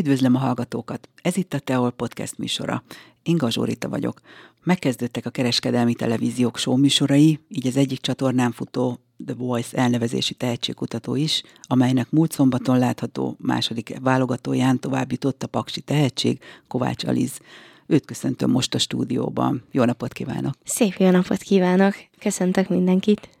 Üdvözlöm a hallgatókat! Ez itt a Teol Podcast műsora. Inga Zsórita vagyok. Megkezdődtek a kereskedelmi televíziók show műsorai, így az egyik csatornán futó The Voice elnevezési tehetségkutató is, amelynek múlt szombaton látható második válogatóján tovább jutott a Paksi tehetség, Kovács Aliz. Őt köszöntöm most a stúdióban. Jó napot kívánok! Szép jó napot kívánok! Köszöntök mindenkit!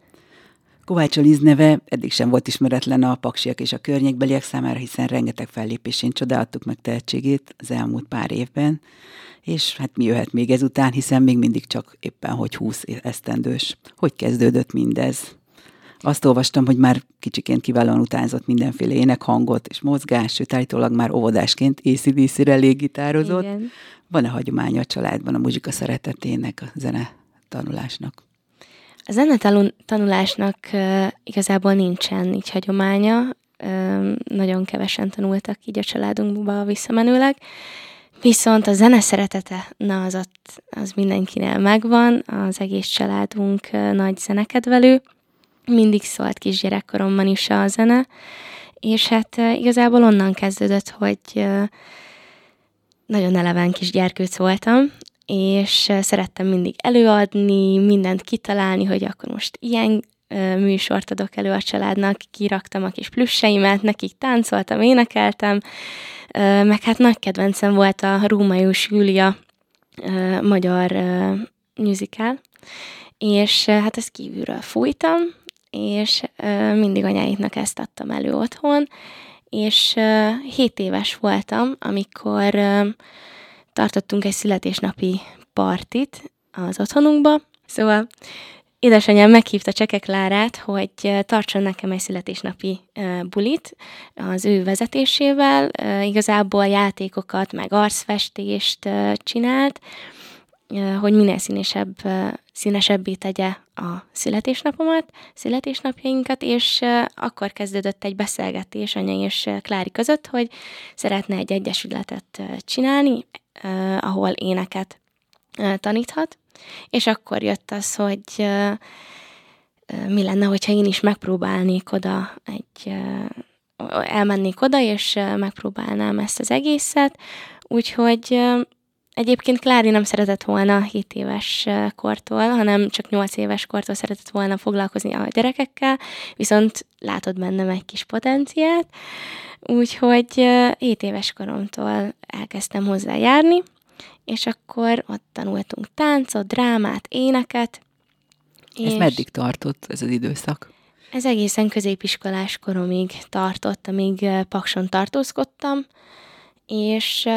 Kovács Aliz neve eddig sem volt ismeretlen a paksiak és a környékbeliek számára, hiszen rengeteg fellépésén csodáltuk meg tehetségét az elmúlt pár évben, és hát mi jöhet még ezután, hiszen még mindig csak éppen hogy 20 esztendős. Hogy kezdődött mindez? Azt olvastam, hogy már kicsiként kiválóan utánzott mindenféle énekhangot és mozgás, sőt állítólag már óvodásként ACDC-re légitározott. Igen. Van-e hagyománya a családban a muzsika szeretetének, a zene tanulásnak? A zene tanulásnak igazából nincsen így hagyománya, nagyon kevesen tanultak így a családunkba visszamenőleg, viszont a zene szeretete, na az, ott, az mindenkinél megvan, az egész családunk nagy zenekedvelő, mindig szólt kisgyerekkoromban is a zene, és hát igazából onnan kezdődött, hogy nagyon eleven kis gyerkőc voltam, és szerettem mindig előadni, mindent kitalálni, hogy akkor most ilyen műsort adok elő a családnak, kiraktam a kis plüsseimet, nekik táncoltam, énekeltem, meg hát nagy kedvencem volt a Rómaius Júlia magyar musical, és hát ezt kívülről fújtam, és mindig anyáiknak ezt adtam elő otthon, és 7 éves voltam, amikor tartottunk egy születésnapi partit az otthonunkba, szóval édesanyám meghívta Cseke Klárát, hogy tartson nekem egy születésnapi bulit az ő vezetésével. Igazából játékokat, meg arcfestést csinált, hogy minél színesebb, színesebbé tegye a születésnapomat, születésnapjainkat, és akkor kezdődött egy beszélgetés anya és Klári között, hogy szeretne egy egyesületet csinálni, ahol éneket taníthat, és akkor jött az, hogy mi lenne, hogyha én is megpróbálnék oda egy elmennék oda, és megpróbálnám ezt az egészet. Úgyhogy egyébként Klári nem szeretett volna 7 éves kortól, hanem csak 8 éves kortól szeretett volna foglalkozni a gyerekekkel, viszont látott bennem egy kis potenciát, úgyhogy 7 éves koromtól elkezdtem hozzá járni, és akkor ott tanultunk táncot, drámát, éneket. Ez és meddig tartott ez az időszak? Ez egészen középiskolás koromig tartott, amíg Pakson tartózkodtam, és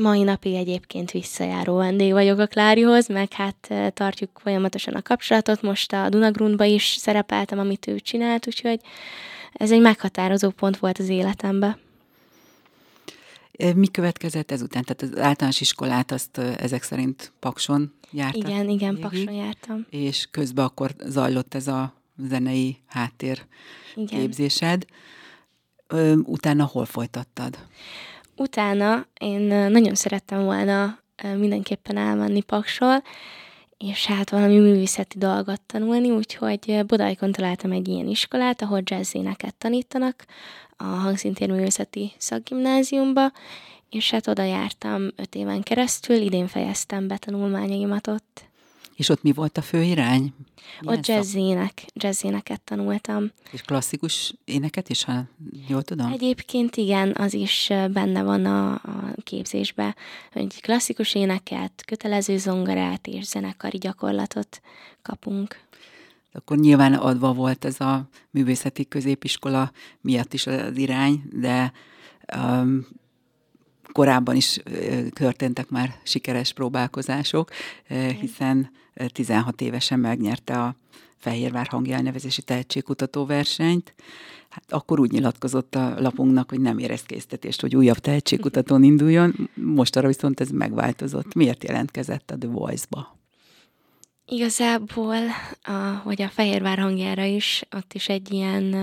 mai napig egyébként visszajáró vendég vagyok a Klárihoz, meg hát tartjuk folyamatosan a kapcsolatot. Most a Dunagrundba is szerepeltem, amit ő csinált, úgyhogy ez egy meghatározó pont volt az életemben. Mi következett ezután? Tehát az általános iskolát azt ezek szerint Pakson jártam. Igen, igen, végig, Pakson jártam. És közben akkor zajlott ez a zenei háttér igen. képzésed. Utána hol folytattad? Utána én nagyon szerettem volna mindenképpen elmenni Paksol, és hát valami művészeti dolgot tanulni, úgyhogy Bodajkon találtam egy ilyen iskolát, ahol jazzéneket tanítanak, a Hangszintérművészeti Szakgimnáziumba, és hát oda jártam öt éven keresztül, idén fejeztem be tanulmányaimat ott. És ott mi volt a fő irány? Milyen ott jazzének, jazzéneket tanultam. És klasszikus éneket is, ha jól tudom? Egyébként igen, az is benne van a, a képzésben, hogy klasszikus éneket, kötelező zongorát és zenekari gyakorlatot kapunk. Akkor nyilván adva volt ez a művészeti középiskola miatt is az irány, de um, korábban is történtek már sikeres próbálkozások, hiszen 16 évesen megnyerte a Fehérvár hangjelnevezési tehetségkutató versenyt. Hát akkor úgy nyilatkozott a lapunknak, hogy nem érez késztetést, hogy újabb tehetségkutatón induljon. Most arra viszont ez megváltozott. Miért jelentkezett a The Voice-ba? Igazából, a, hogy a Fehérvár hangjára is, ott is egy ilyen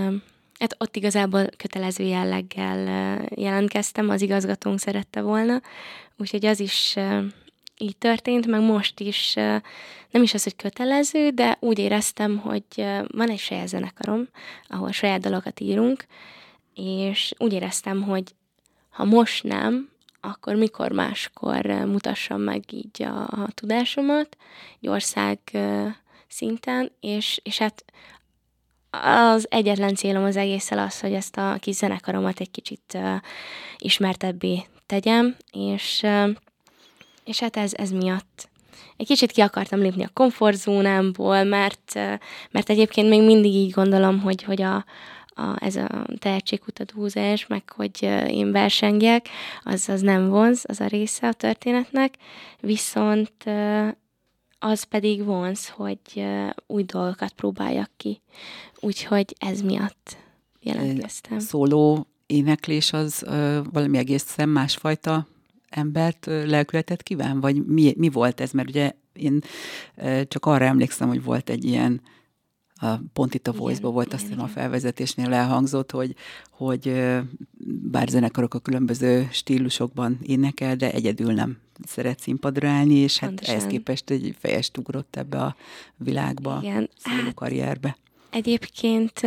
Hát ott igazából kötelező jelleggel jelentkeztem, az igazgatónk szerette volna, úgyhogy az is így történt, meg most is nem is az, hogy kötelező, de úgy éreztem, hogy van egy saját zenekarom, ahol saját dalokat írunk, és úgy éreztem, hogy ha most nem, akkor mikor máskor mutassam meg így a, a tudásomat, egy ország szinten, és, és hát az egyetlen célom az egészen az, hogy ezt a kis zenekaromat egy kicsit ismertebbé tegyem, és, és hát ez, ez miatt egy kicsit ki akartam lépni a komfortzónámból, mert, mert egyébként még mindig így gondolom, hogy, hogy a, a, ez a tehetségkutatózás, meg hogy én versengjek, az, az nem vonz, az a része a történetnek, viszont az pedig vonz, hogy új dolgokat próbáljak ki. Úgyhogy ez miatt jelentkeztem. Szóló éneklés az ö, valami egészen másfajta embert, lelkületet kíván? Vagy mi, mi volt ez? Mert ugye én csak arra emlékszem, hogy volt egy ilyen a, pont itt a Voice-ban volt, azt hiszem a felvezetésnél elhangzott, hogy, hogy bár zenekarok a különböző stílusokban énekel, de egyedül nem szeret színpadra állni, és hát Pontosan. ehhez képest egy fejest ugrott ebbe a világba, Igen. a karrierbe. Egyébként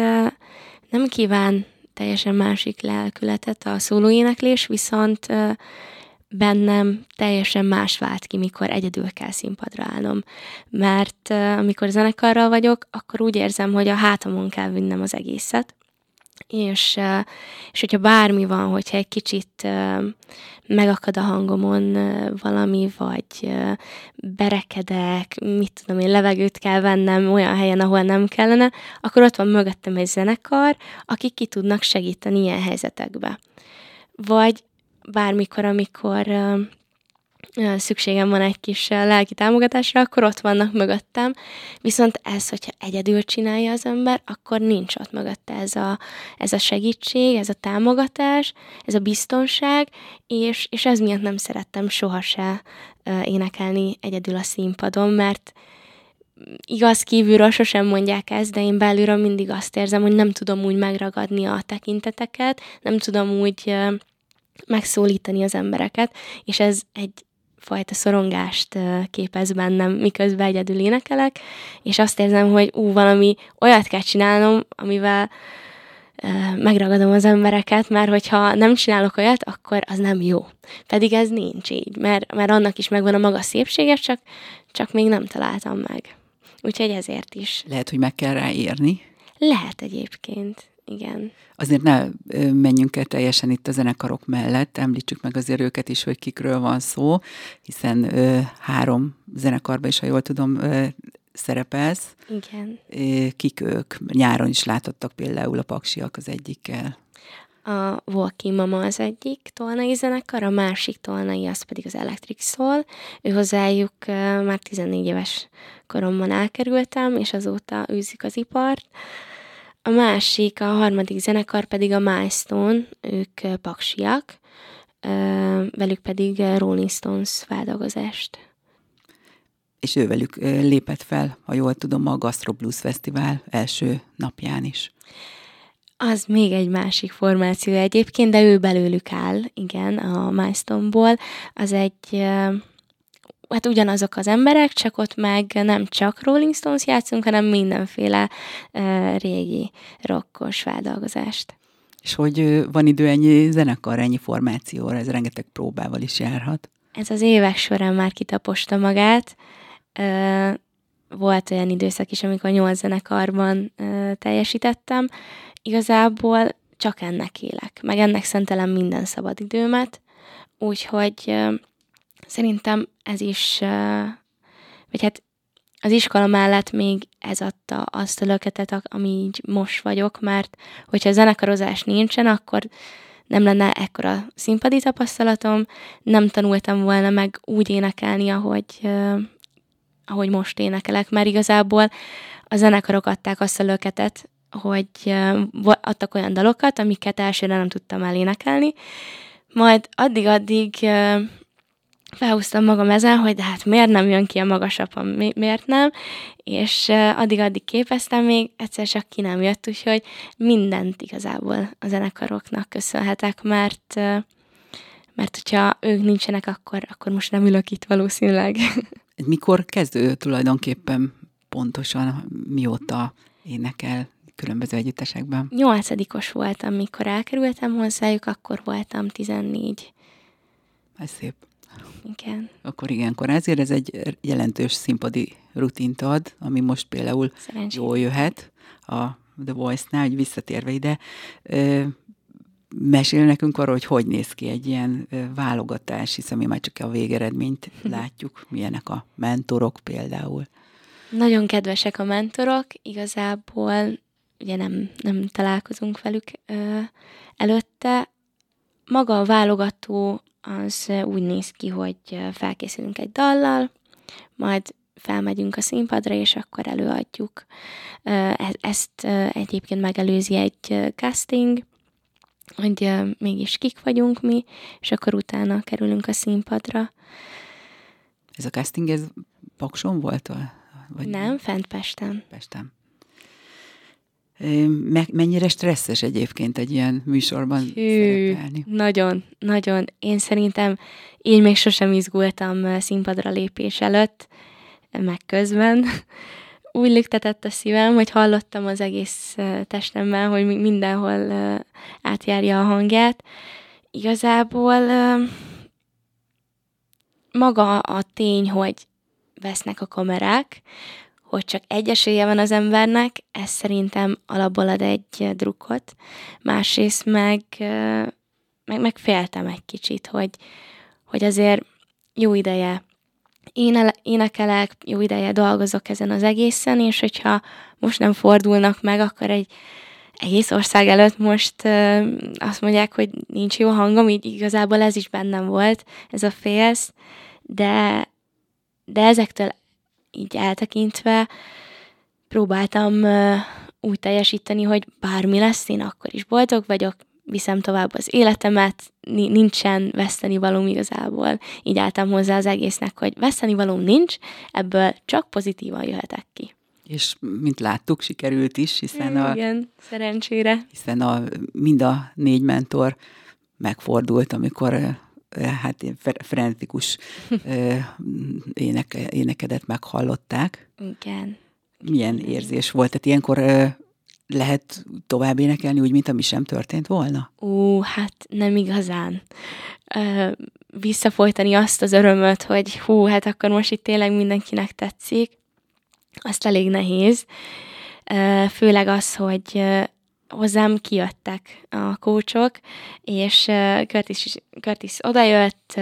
nem kíván teljesen másik lelkületet a szólóéneklés, viszont bennem teljesen más vált ki, mikor egyedül kell színpadra állnom. Mert amikor zenekarral vagyok, akkor úgy érzem, hogy a hátamon kell vinnem az egészet, és, és hogyha bármi van, hogyha egy kicsit megakad a hangomon valami, vagy berekedek, mit tudom én, levegőt kell vennem olyan helyen, ahol nem kellene, akkor ott van mögöttem egy zenekar, akik ki tudnak segíteni ilyen helyzetekbe. Vagy bármikor, amikor szükségem van egy kis lelki támogatásra, akkor ott vannak mögöttem. Viszont ez, hogyha egyedül csinálja az ember, akkor nincs ott mögötte ez a, ez a segítség, ez a támogatás, ez a biztonság, és, és ez miatt nem szerettem sohasem énekelni egyedül a színpadon, mert igaz kívülről sosem mondják ezt, de én belülről mindig azt érzem, hogy nem tudom úgy megragadni a tekinteteket, nem tudom úgy megszólítani az embereket, és ez egy fajta szorongást képez bennem, miközben egyedül énekelek, és azt érzem, hogy ú, valami olyat kell csinálnom, amivel megragadom az embereket, mert hogyha nem csinálok olyat, akkor az nem jó. Pedig ez nincs így, mert, mert annak is megvan a maga szépsége, csak, csak még nem találtam meg. Úgyhogy ezért is. Lehet, hogy meg kell ráérni. Lehet egyébként igen. Azért ne menjünk el teljesen itt a zenekarok mellett, említsük meg azért őket is, hogy kikről van szó, hiszen ö, három zenekarban is, ha jól tudom, ö, szerepelsz. Igen. Kik ők? Nyáron is látottak például a paksiak az egyikkel. A Volki Mama az egyik tolnai zenekar, a másik tolnai az pedig az Electric Soul. Ő hozzájuk már 14 éves koromban elkerültem, és azóta űzik az ipart. A másik, a harmadik zenekar pedig a Milestone, ők paksiak, velük pedig Rolling Stones feldolgozást. És ővelük lépett fel, ha jól tudom, a Gastro Blues Fesztivál első napján is. Az még egy másik formáció egyébként, de ő belőlük áll, igen, a Milestone-ból. Az egy hát ugyanazok az emberek, csak ott meg nem csak Rolling Stones játszunk, hanem mindenféle uh, régi rockos feldolgozást. És hogy van idő ennyi zenekar, ennyi formációra, ez rengeteg próbával is járhat. Ez az évek során már kitaposta magát. Uh, volt olyan időszak is, amikor nyolc zenekarban uh, teljesítettem. Igazából csak ennek élek, meg ennek szentelem minden szabadidőmet, úgyhogy uh, Szerintem ez is, vagy hát az iskola mellett még ez adta azt a löketet, ami így most vagyok, mert hogyha zenekarozás nincsen, akkor nem lenne ekkora színpadi tapasztalatom, nem tanultam volna meg úgy énekelni, ahogy, ahogy most énekelek, mert igazából a zenekarok adták azt a löketet, hogy adtak olyan dalokat, amiket elsőre nem tudtam elénekelni, majd addig-addig felhúztam magam ezen, hogy de hát miért nem jön ki a magasabban, mi, miért nem, és addig-addig képeztem még, egyszer csak ki nem jött, úgyhogy mindent igazából a zenekaroknak köszönhetek, mert mert hogyha ők nincsenek, akkor, akkor most nem ülök itt valószínűleg. Mikor kezdő tulajdonképpen pontosan, mióta énekel, különböző együttesekben? Nyolcadikos voltam, mikor elkerültem hozzájuk, akkor voltam 14. Ez szép. Igen. Akkor igen, akkor ezért ez egy jelentős színpadi rutint ad, ami most például Szerencsére. jól jöhet a The Voice-nál, hogy visszatérve ide. Mesél nekünk arról, hogy hogy néz ki egy ilyen válogatás, hiszen mi már csak a végeredményt látjuk, milyenek a mentorok például. Nagyon kedvesek a mentorok, igazából ugye nem, nem találkozunk velük ö, előtte. Maga a válogató az úgy néz ki, hogy felkészülünk egy dallal, majd felmegyünk a színpadra, és akkor előadjuk. E-, ezt egyébként megelőzi egy casting, hogy mégis kik vagyunk mi, és akkor utána kerülünk a színpadra. Ez a casting, ez Pakson volt? Vagy Nem, fent Pesten. Pesten. Mennyire stresszes egyébként egy ilyen műsorban Hű, szerepelni? Nagyon, nagyon. Én szerintem én még sosem izgultam színpadra lépés előtt, meg közben. Úgy lüktetett a szívem, hogy hallottam az egész testemben, hogy mindenhol átjárja a hangját. Igazából maga a tény, hogy vesznek a kamerák, hogy csak egy esélye van az embernek, ez szerintem alapból ad egy drukkot. Másrészt meg, meg, meg féltem egy kicsit, hogy, hogy azért jó ideje én énekelek, jó ideje dolgozok ezen az egészen, és hogyha most nem fordulnak meg, akkor egy egész ország előtt most uh, azt mondják, hogy nincs jó hangom, így igazából ez is bennem volt, ez a félsz, de, de ezektől így eltekintve próbáltam úgy teljesíteni, hogy bármi lesz, én akkor is boldog vagyok, viszem tovább az életemet, nincsen veszteni valóm igazából. Így álltam hozzá az egésznek, hogy veszteni valóm nincs, ebből csak pozitívan jöhetek ki. És mint láttuk, sikerült is, hiszen a... Igen, szerencsére. Hiszen a, mind a négy mentor megfordult, amikor hát frenetikus éneke, énekedet meghallották. Igen. Milyen érzés volt? Tehát ilyenkor lehet tovább énekelni úgy, mint ami sem történt volna? Ó, hát nem igazán. Ö, visszafolytani azt az örömöt, hogy hú, hát akkor most itt tényleg mindenkinek tetszik, azt elég nehéz. Ö, főleg az, hogy hozzám kijöttek a kócsok, és Curtis, Curtis odajött,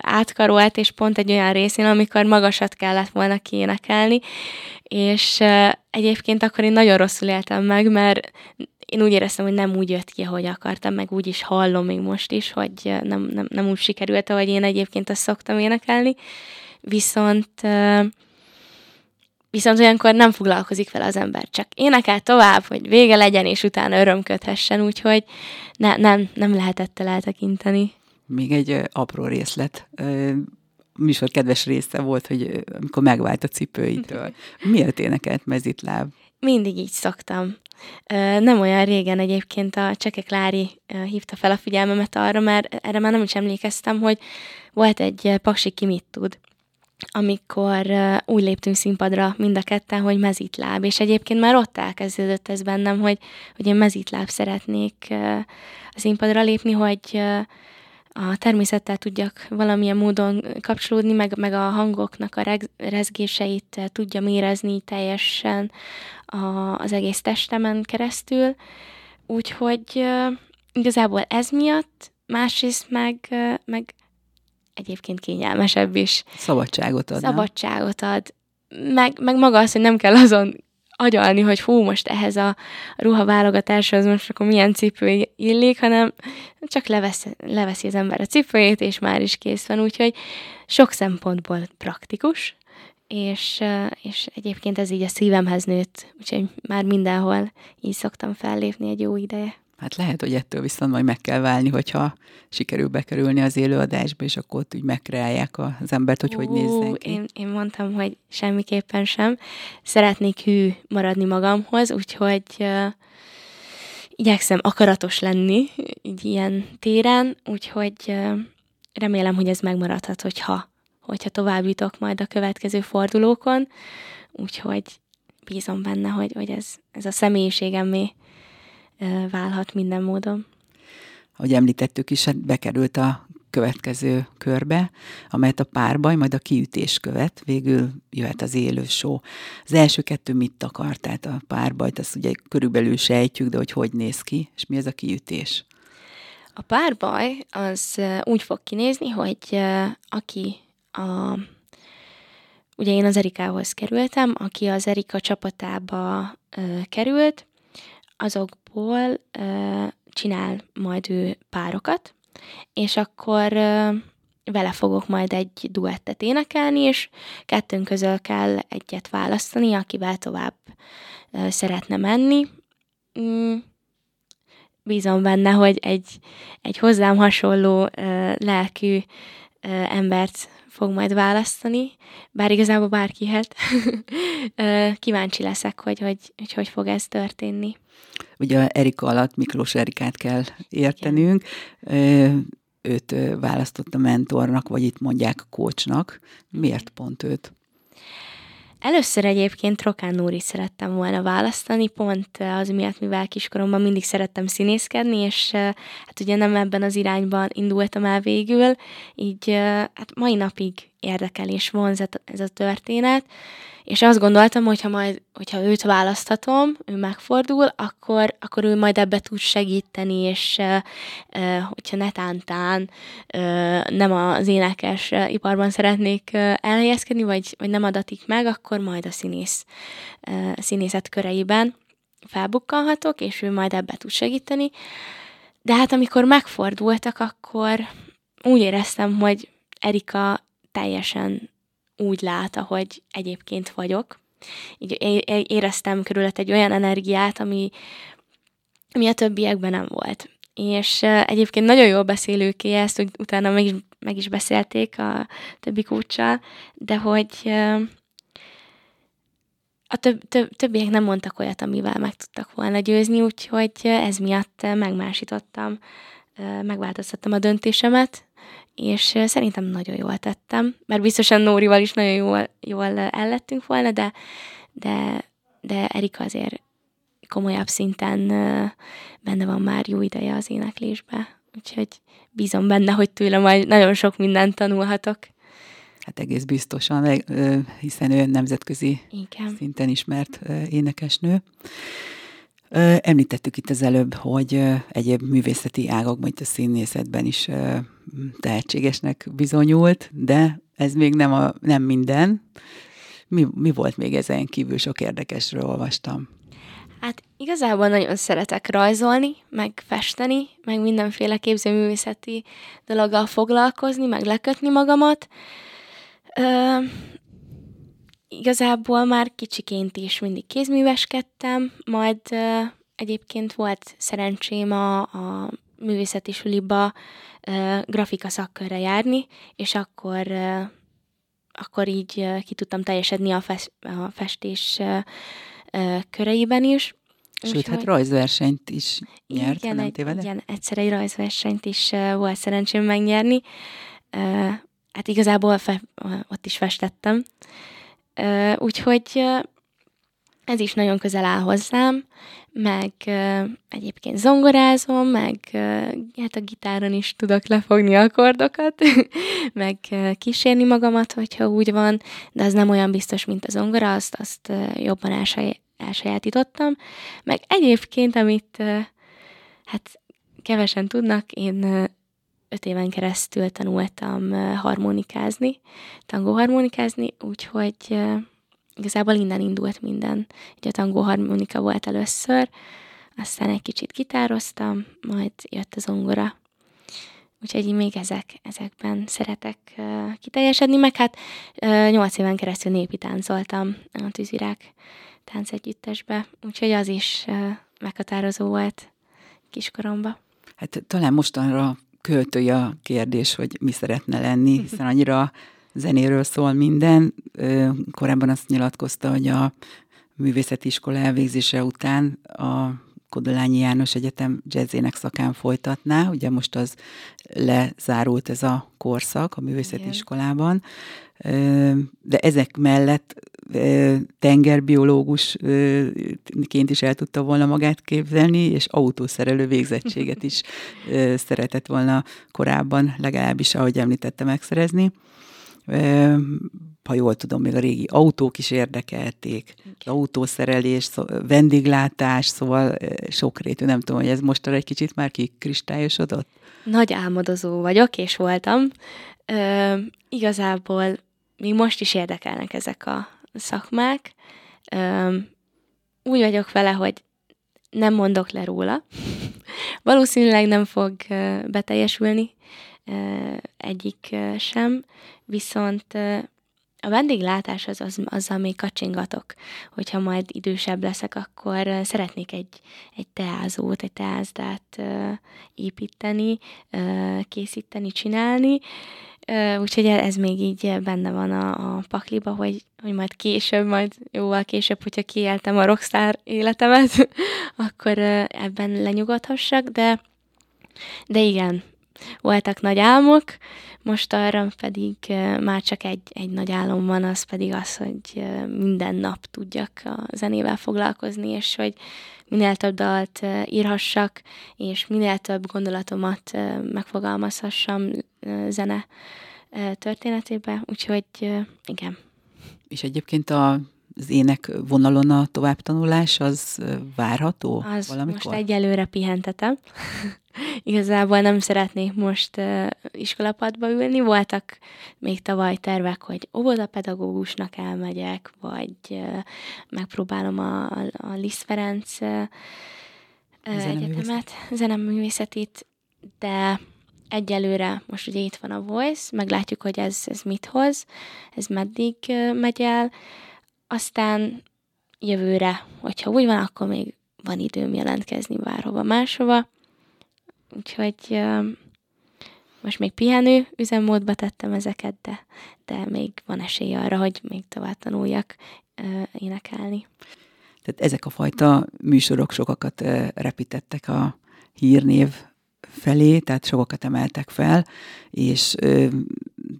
átkarolt, és pont egy olyan részén, amikor magasat kellett volna kiénekelni, és egyébként akkor én nagyon rosszul éltem meg, mert én úgy éreztem, hogy nem úgy jött ki, ahogy akartam, meg úgy is hallom még most is, hogy nem, nem, nem úgy sikerült, ahogy én egyébként azt szoktam énekelni. Viszont Viszont olyankor nem foglalkozik vele az ember, csak énekel tovább, hogy vége legyen, és utána örömködhessen, úgyhogy ne, nem, nem lehetett el eltekinteni. Még egy apró részlet. Műsor kedves része volt, hogy amikor megvált a cipőitől. Miért énekelt mezitláb? Mindig így szoktam. Nem olyan régen egyébként a Cseke Klári hívta fel a figyelmemet arra, mert erre már nem is emlékeztem, hogy volt egy Paksi ki mit tud amikor úgy léptünk színpadra mind a ketten, hogy mezitláb, és egyébként már ott elkezdődött ez bennem, hogy, hogy én mezitláb szeretnék a színpadra lépni, hogy a természettel tudjak valamilyen módon kapcsolódni, meg, meg a hangoknak a rezgéseit tudja érezni teljesen a, az egész testemen keresztül. Úgyhogy igazából ez miatt, másrészt meg, meg egyébként kényelmesebb is. Szabadságot ad. Szabadságot ad. Meg, meg maga az, hogy nem kell azon agyalni, hogy hú, most ehhez a ruhaválogatáshoz most akkor milyen cipő illik, hanem csak levesz, leveszi az ember a cipőjét, és már is kész van, úgyhogy sok szempontból praktikus, és, és egyébként ez így a szívemhez nőtt, úgyhogy már mindenhol így szoktam fellépni egy jó ideje. Hát lehet, hogy ettől viszont majd meg kell válni, hogyha sikerül bekerülni az élőadásba, és akkor ott úgy megkreálják az embert, hogy Ú, hogy nézzen ki. Én, én mondtam, hogy semmiképpen sem. Szeretnék hű maradni magamhoz, úgyhogy uh, igyekszem akaratos lenni így ilyen téren, úgyhogy uh, remélem, hogy ez megmaradhat, hogyha, hogyha tovább jutok majd a következő fordulókon. Úgyhogy bízom benne, hogy, hogy ez, ez a személyiségemmé válhat minden módon. Ahogy említettük is, hát bekerült a következő körbe, amelyet a párbaj, majd a kiütés követ, végül jöhet az élő show. Az első kettő mit akar, tehát a párbajt, azt ugye körülbelül sejtjük, de hogy hogy néz ki, és mi ez a kiütés? A párbaj az úgy fog kinézni, hogy aki a ugye én az Erikához kerültem, aki az Erika csapatába ö, került, azokból csinál majd ő párokat, és akkor vele fogok majd egy duettet énekelni, és kettőnk közül kell egyet választani, akivel tovább szeretne menni. Mm, bízom benne, hogy egy, egy hozzám hasonló lelkű embert fog majd választani, bár igazából bárkihet. Kíváncsi leszek, hogy hogy, hogy hogy fog ez történni. Ugye Erika alatt Miklós Erikát kell értenünk. Igen. Őt választotta mentornak, vagy itt mondják kócsnak. Miért pont őt? Először egyébként Rokán Nóri szerettem volna választani, pont az miatt, mivel kiskoromban mindig szerettem színészkedni, és hát ugye nem ebben az irányban indultam el végül, így hát mai napig érdekel és vonz ez a történet, és azt gondoltam, hogy ha majd, hogyha őt választhatom, ő megfordul, akkor, akkor ő majd ebbe tud segíteni, és hogyha netántán nem az énekes iparban szeretnék elhelyezkedni, vagy, vagy nem adatik meg, akkor majd a színész, színészet köreiben felbukkanhatok, és ő majd ebbe tud segíteni. De hát amikor megfordultak, akkor úgy éreztem, hogy Erika teljesen úgy lát, ahogy egyébként vagyok. Így éreztem körülött egy olyan energiát, ami, ami a többiekben nem volt. És egyébként nagyon jól beszélőké ezt, hogy utána meg is, meg is beszélték a többi kúccsal, de hogy a több, több, többiek nem mondtak olyat, amivel meg tudtak volna győzni, úgyhogy ez miatt megmásítottam, megváltoztattam a döntésemet, és szerintem nagyon jól tettem, mert biztosan Nórival is nagyon jól, jól ellettünk volna, de, de, de Erika azért komolyabb szinten benne van már jó ideje az éneklésbe, úgyhogy bízom benne, hogy tőle majd nagyon sok mindent tanulhatok. Hát egész biztosan, hiszen ő nemzetközi Igen. szinten ismert énekesnő. Említettük itt az előbb, hogy egyéb művészeti ágakban, itt a színészetben is tehetségesnek bizonyult, de ez még nem, a, nem minden. Mi, mi volt még ezen kívül? Sok érdekesről olvastam. Hát igazából nagyon szeretek rajzolni, meg festeni, meg mindenféle képzőművészeti dologgal foglalkozni, meg lekötni magamat. Ö, igazából már kicsiként is mindig kézműveskedtem, majd egyébként volt szerencsém a, a művészeti suliba grafika szakkörre járni, és akkor akkor így ki tudtam teljesedni a, fes, a festés ö, köreiben is. Sőt, Úgy, hát rajzversenyt is nyert, igen, nem egy, Igen, egyszer egy rajzversenyt is uh, volt szerencsém megnyerni. Uh, hát igazából fe, ott is festettem. Úgyhogy ez is nagyon közel áll hozzám, meg egyébként zongorázom, meg hát a gitáron is tudok lefogni akkordokat, meg kísérni magamat, hogyha úgy van, de az nem olyan biztos, mint a zongora, azt, azt jobban elsaj, elsajátítottam. Meg egyébként, amit hát kevesen tudnak, én öt éven keresztül tanultam harmonikázni, tangó harmonikázni, úgyhogy igazából innen indult minden. Ugye a tangó harmonika volt először, aztán egy kicsit gitároztam, majd jött az ongora. Úgyhogy még ezek, ezekben szeretek uh, kiteljesedni, meg hát nyolc uh, éven keresztül népi táncoltam a tűzvirág táncegyüttesbe, úgyhogy az is uh, meghatározó volt kiskoromba. Hát talán mostanra költői a kérdés, hogy mi szeretne lenni, hiszen annyira zenéről szól minden. Korábban azt nyilatkozta, hogy a művészeti iskola elvégzése után a Kodolányi János Egyetem jazzének szakán folytatná. Ugye most az lezárult ez a korszak a művészeti Igen. iskolában, de ezek mellett tengerbiológusként is el tudta volna magát képzelni, és autószerelő végzettséget is szeretett volna korábban, legalábbis, ahogy említette, megszerezni ha jól tudom, még a régi autók is érdekelték, az autószerelés, vendéglátás, szóval sokrétű, nem tudom, hogy ez most egy kicsit már kikristályosodott? Nagy álmodozó vagyok, és voltam. Ö, igazából még most is érdekelnek ezek a szakmák. Úgy vagyok vele, hogy nem mondok le róla. Valószínűleg nem fog beteljesülni egyik sem, viszont a vendéglátás az, az azzal még kacsingatok, hogyha majd idősebb leszek, akkor szeretnék egy, egy teázót, egy teázdát építeni, készíteni, csinálni, úgyhogy ez még így benne van a, a pakliba, hogy, hogy majd később, majd jóval később, hogyha kiéltem a rockstar életemet, akkor ebben lenyugodhassak, de, de igen, voltak nagy álmok, most arra pedig már csak egy, egy nagy álom van, az pedig az, hogy minden nap tudjak a zenével foglalkozni, és hogy minél több dalt írhassak, és minél több gondolatomat megfogalmazhassam zene történetébe, úgyhogy igen. És egyébként a az ének vonalon a továbbtanulás az várható az valamikor? most egyelőre pihentetem. Igazából nem szeretnék most uh, iskolapadba ülni. Voltak még tavaly tervek, hogy óvodapedagógusnak elmegyek, vagy uh, megpróbálom a, a, a Liszt Ferenc uh, egyetemet, zeneművészetit, de egyelőre most ugye itt van a Voice, meglátjuk, hogy ez, ez mit hoz, ez meddig megy el, aztán jövőre, hogyha úgy van, akkor még van időm jelentkezni bárhova máshova, Úgyhogy most még pihenő üzemmódba tettem ezeket, de, de még van esély arra, hogy még tovább tanuljak énekelni. Tehát ezek a fajta műsorok sokakat repítettek a hírnév felé, tehát sokakat emeltek fel, és ö,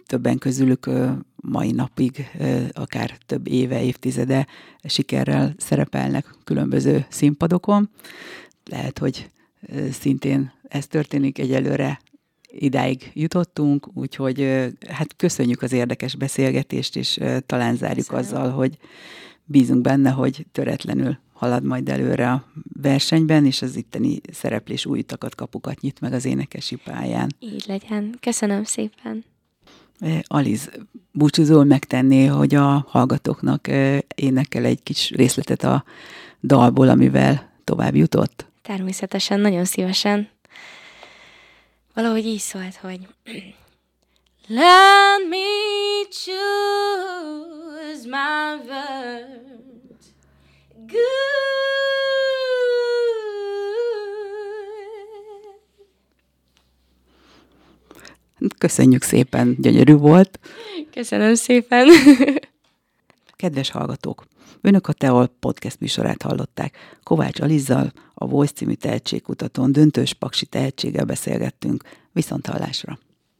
többen közülük ö, mai napig, ö, akár több éve, évtizede sikerrel szerepelnek különböző színpadokon. Lehet, hogy ö, szintén ez történik egyelőre idáig jutottunk, úgyhogy hát köszönjük az érdekes beszélgetést, és talán zárjuk Köszönöm. azzal, hogy bízunk benne, hogy töretlenül halad majd előre a versenyben, és az itteni szereplés új utakat, kapukat nyit meg az énekesi pályán. Így legyen. Köszönöm szépen. Aliz, búcsúzól megtenné, hogy a hallgatóknak énekel egy kis részletet a dalból, amivel tovább jutott? Természetesen, nagyon szívesen. Valahogy így szólt, hogy Let me choose my words good. Köszönjük szépen, gyönyörű volt. Köszönöm szépen. Kedves hallgatók, Önök a Teol podcast műsorát hallották. Kovács Alizzal, a Voice című tehetségkutatón döntős paksi tehetséggel beszélgettünk. Viszont hallásra!